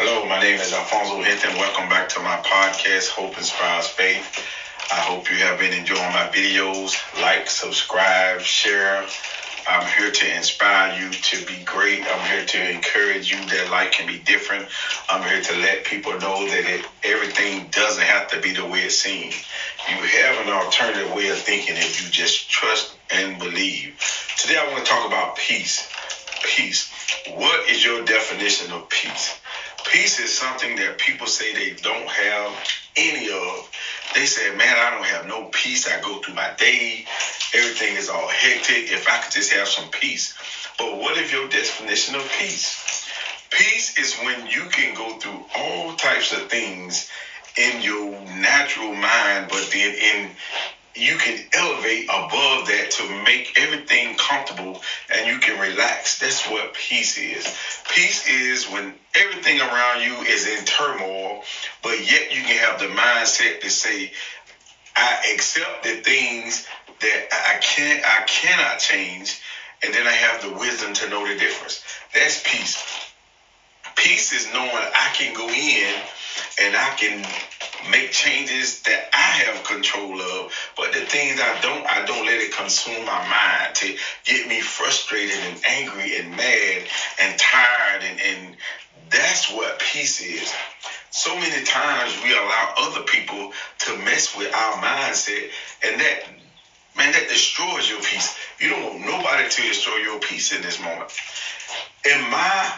Hello, my name is Alfonso Hinton. Welcome back to my podcast, Hope Inspires Faith. I hope you have been enjoying my videos. Like, subscribe, share. I'm here to inspire you to be great. I'm here to encourage you that life can be different. I'm here to let people know that it, everything doesn't have to be the way it seems. You have an alternative way of thinking if you just trust and believe. Today I want to talk about peace. Peace. What is your definition of peace? Peace is something that people say they don't have any of. They say, man, I don't have no peace. I go through my day everything is all hectic. If I could just have some peace. But what if your definition of peace? Peace is when you can go through all types of things in your natural mind, but then in you can elevate above that to make everything comfortable and you can relax. That's what peace is. Peace is when everything around you is in turmoil, but yet you can have the mindset to say, I accept the things that I can't I cannot change, and then I have the wisdom to know the difference. That's peace. Peace is knowing I can go in and I can make changes consume my mind to get me frustrated and angry and mad and tired and, and that's what peace is. So many times we allow other people to mess with our mindset and that Man, that destroys your peace. You don't want nobody to destroy your peace in this moment. In my